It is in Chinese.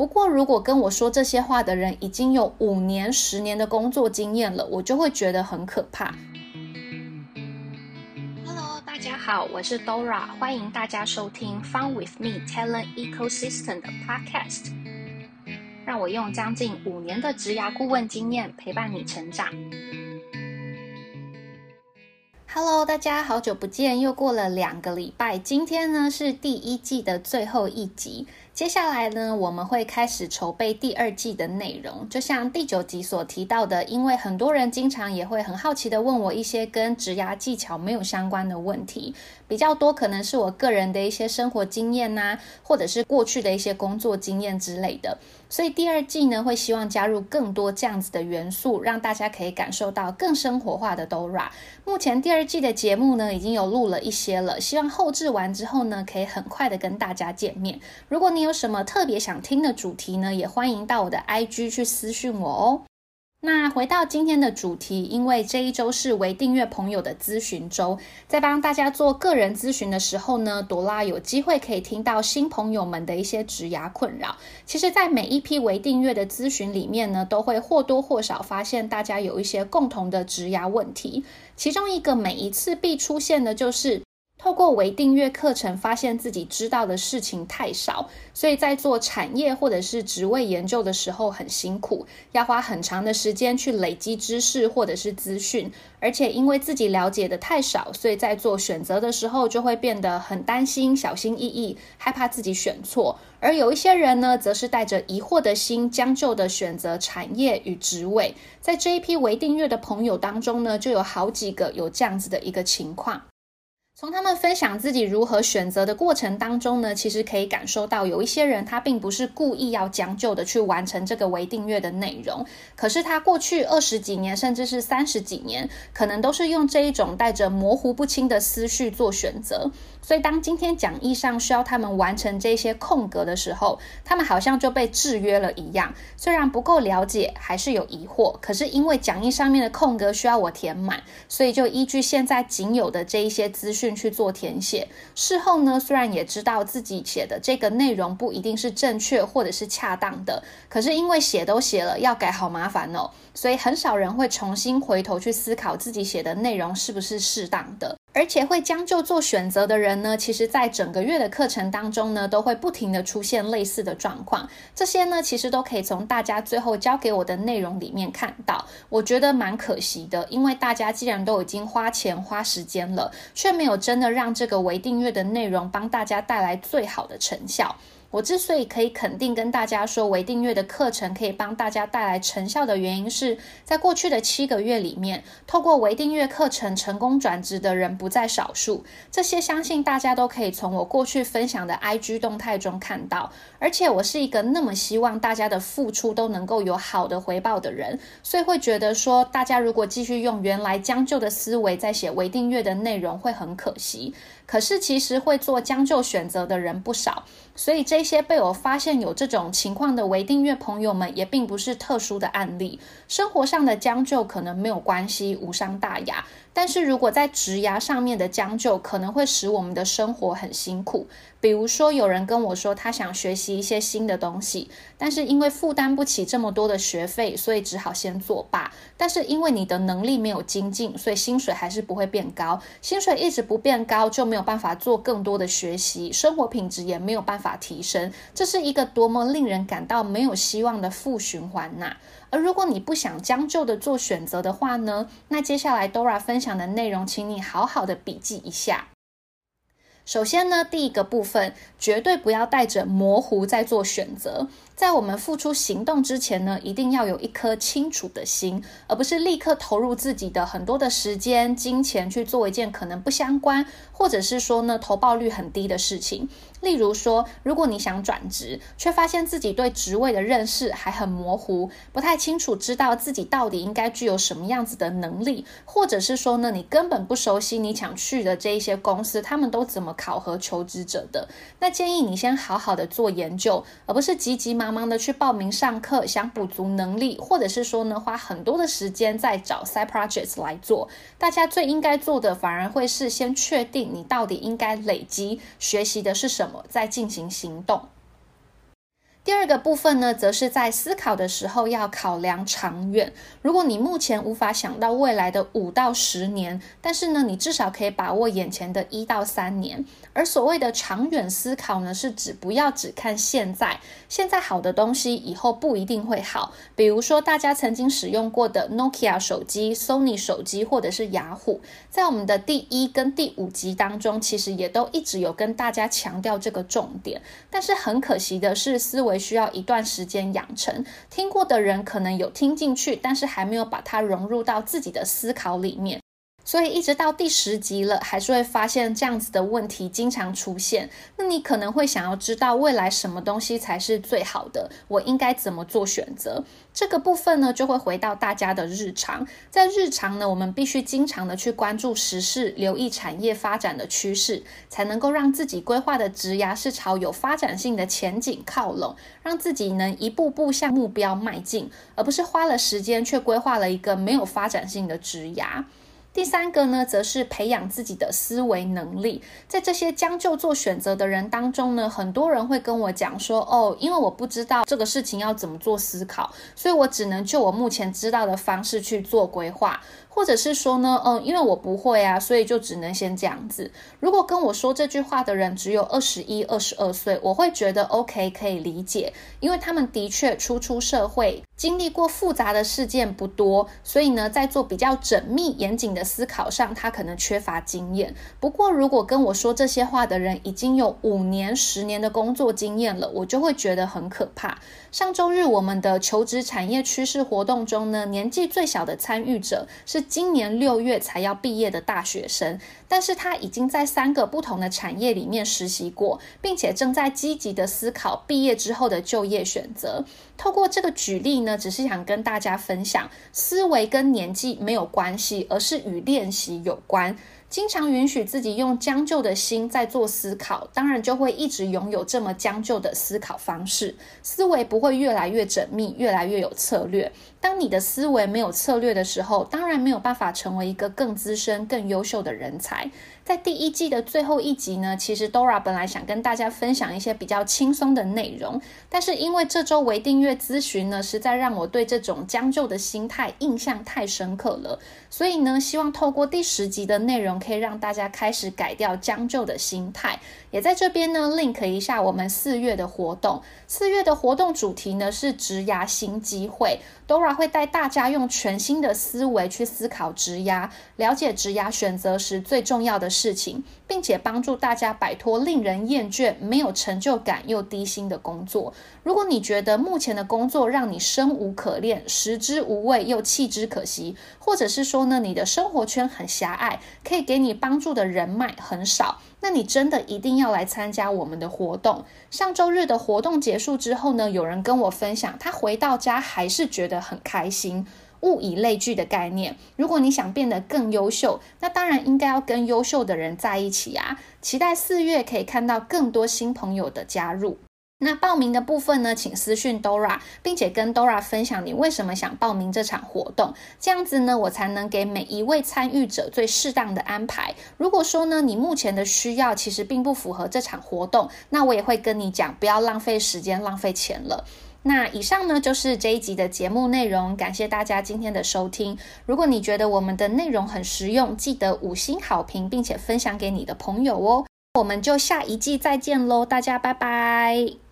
不过，如果跟我说这些话的人已经有五年、十年的工作经验了，我就会觉得很可怕。Hello，大家好，我是 Dora，欢迎大家收听 Fun with Me Talent Ecosystem 的 Podcast，让我用将近五年的职涯顾问经验陪伴你成长。Hello，大家好久不见，又过了两个礼拜，今天呢是第一季的最后一集。接下来呢，我们会开始筹备第二季的内容。就像第九集所提到的，因为很多人经常也会很好奇的问我一些跟职涯技巧没有相关的问题，比较多可能是我个人的一些生活经验呐，或者是过去的一些工作经验之类的。所以第二季呢，会希望加入更多这样子的元素，让大家可以感受到更生活化的 Dora。目前第二季的节目呢，已经有录了一些了，希望后置完之后呢，可以很快的跟大家见面。如果你有什么特别想听的主题呢，也欢迎到我的 IG 去私讯我哦。那回到今天的主题，因为这一周是为订阅朋友的咨询周，在帮大家做个人咨询的时候呢，朵拉有机会可以听到新朋友们的一些职涯困扰。其实，在每一批为订阅的咨询里面呢，都会或多或少发现大家有一些共同的职涯问题，其中一个每一次必出现的就是。透过微订阅课程，发现自己知道的事情太少，所以在做产业或者是职位研究的时候很辛苦，要花很长的时间去累积知识或者是资讯，而且因为自己了解的太少，所以在做选择的时候就会变得很担心、小心翼翼，害怕自己选错。而有一些人呢，则是带着疑惑的心，将就的选择产业与职位。在这一批微订阅的朋友当中呢，就有好几个有这样子的一个情况。从他们分享自己如何选择的过程当中呢，其实可以感受到有一些人他并不是故意要将就的去完成这个微订阅的内容，可是他过去二十几年甚至是三十几年，可能都是用这一种带着模糊不清的思绪做选择。所以，当今天讲义上需要他们完成这些空格的时候，他们好像就被制约了一样。虽然不够了解，还是有疑惑，可是因为讲义上面的空格需要我填满，所以就依据现在仅有的这一些资讯去做填写。事后呢，虽然也知道自己写的这个内容不一定是正确或者是恰当的，可是因为写都写了，要改好麻烦哦，所以很少人会重新回头去思考自己写的内容是不是适当的。而且会将就做选择的人呢，其实在整个月的课程当中呢，都会不停的出现类似的状况。这些呢，其实都可以从大家最后交给我的内容里面看到。我觉得蛮可惜的，因为大家既然都已经花钱花时间了，却没有真的让这个微订阅的内容帮大家带来最好的成效。我之所以可以肯定跟大家说，微订阅的课程可以帮大家带来成效的原因，是在过去的七个月里面，透过微订阅课程成功转职的人不在少数。这些相信大家都可以从我过去分享的 IG 动态中看到。而且我是一个那么希望大家的付出都能够有好的回报的人，所以会觉得说，大家如果继续用原来将就的思维在写微订阅的内容，会很可惜。可是其实会做将就选择的人不少，所以这一些被我发现有这种情况的微订阅朋友们也并不是特殊的案例。生活上的将就可能没有关系，无伤大雅。但是如果在职涯上面的将就，可能会使我们的生活很辛苦。比如说，有人跟我说他想学习一些新的东西，但是因为负担不起这么多的学费，所以只好先作罢。但是因为你的能力没有精进，所以薪水还是不会变高。薪水一直不变高，就没有办法做更多的学习，生活品质也没有办法提升。这是一个多么令人感到没有希望的负循环呐！而如果你不想将就的做选择的话呢？那接下来 Dora 分享的内容，请你好好的笔记一下。首先呢，第一个部分绝对不要带着模糊在做选择。在我们付出行动之前呢，一定要有一颗清楚的心，而不是立刻投入自己的很多的时间、金钱去做一件可能不相关，或者是说呢投报率很低的事情。例如说，如果你想转职，却发现自己对职位的认识还很模糊，不太清楚知道自己到底应该具有什么样子的能力，或者是说呢，你根本不熟悉你想去的这一些公司，他们都怎么考核求职者的，那建议你先好好的做研究，而不是急急忙忙的去报名上课，想补足能力，或者是说呢，花很多的时间在找 side projects 来做。大家最应该做的，反而会是先确定你到底应该累积学习的是什么。在进行行动。第二个部分呢，则是在思考的时候要考量长远。如果你目前无法想到未来的五到十年，但是呢，你至少可以把握眼前的一到三年。而所谓的长远思考呢，是指不要只看现在，现在好的东西以后不一定会好。比如说大家曾经使用过的 Nokia 手机、Sony 手机，或者是雅虎，在我们的第一跟第五集当中，其实也都一直有跟大家强调这个重点。但是很可惜的是，思维。需要一段时间养成，听过的人可能有听进去，但是还没有把它融入到自己的思考里面。所以一直到第十集了，还是会发现这样子的问题经常出现。那你可能会想要知道未来什么东西才是最好的，我应该怎么做选择？这个部分呢，就会回到大家的日常。在日常呢，我们必须经常的去关注时事，留意产业发展的趋势，才能够让自己规划的职涯是朝有发展性的前景靠拢，让自己能一步步向目标迈进，而不是花了时间却规划了一个没有发展性的职涯。第三个呢，则是培养自己的思维能力。在这些将就做选择的人当中呢，很多人会跟我讲说：“哦，因为我不知道这个事情要怎么做思考，所以我只能就我目前知道的方式去做规划。”或者是说呢，嗯，因为我不会啊，所以就只能先这样子。如果跟我说这句话的人只有二十一、二十二岁，我会觉得 OK，可以理解，因为他们的确初出社会，经历过复杂的事件不多，所以呢，在做比较缜密、严谨的思考上，他可能缺乏经验。不过，如果跟我说这些话的人已经有五年、十年的工作经验了，我就会觉得很可怕。上周日我们的求职产业趋势活动中呢，年纪最小的参与者是今年六月才要毕业的大学生，但是他已经在三个不同的产业里面实习过，并且正在积极的思考毕业之后的就业选择。透过这个举例呢，只是想跟大家分享，思维跟年纪没有关系，而是与练习有关。经常允许自己用将就的心在做思考，当然就会一直拥有这么将就的思考方式，思维不会越来越缜密，越来越有策略。当你的思维没有策略的时候，当然没有办法成为一个更资深、更优秀的人才。在第一季的最后一集呢，其实 Dora 本来想跟大家分享一些比较轻松的内容，但是因为这周微订阅咨询呢，实在让我对这种将就的心态印象太深刻了，所以呢，希望透过第十集的内容，可以让大家开始改掉将就的心态。也在这边呢，link 一下我们四月的活动。四月的活动主题呢是职涯新机会，Dora 会带大家用全新的思维去思考职涯，了解职涯选择时最重要的事情，并且帮助大家摆脱令人厌倦、没有成就感又低薪的工作。如果你觉得目前的工作让你生无可恋、食之无味又弃之可惜，或者是说呢，你的生活圈很狭隘，可以给你帮助的人脉很少。那你真的一定要来参加我们的活动。上周日的活动结束之后呢，有人跟我分享，他回到家还是觉得很开心。物以类聚的概念，如果你想变得更优秀，那当然应该要跟优秀的人在一起啊。期待四月可以看到更多新朋友的加入。那报名的部分呢，请私讯 Dora，并且跟 Dora 分享你为什么想报名这场活动，这样子呢，我才能给每一位参与者最适当的安排。如果说呢，你目前的需要其实并不符合这场活动，那我也会跟你讲，不要浪费时间、浪费钱了。那以上呢就是这一集的节目内容，感谢大家今天的收听。如果你觉得我们的内容很实用，记得五星好评，并且分享给你的朋友哦。我们就下一季再见喽，大家拜拜。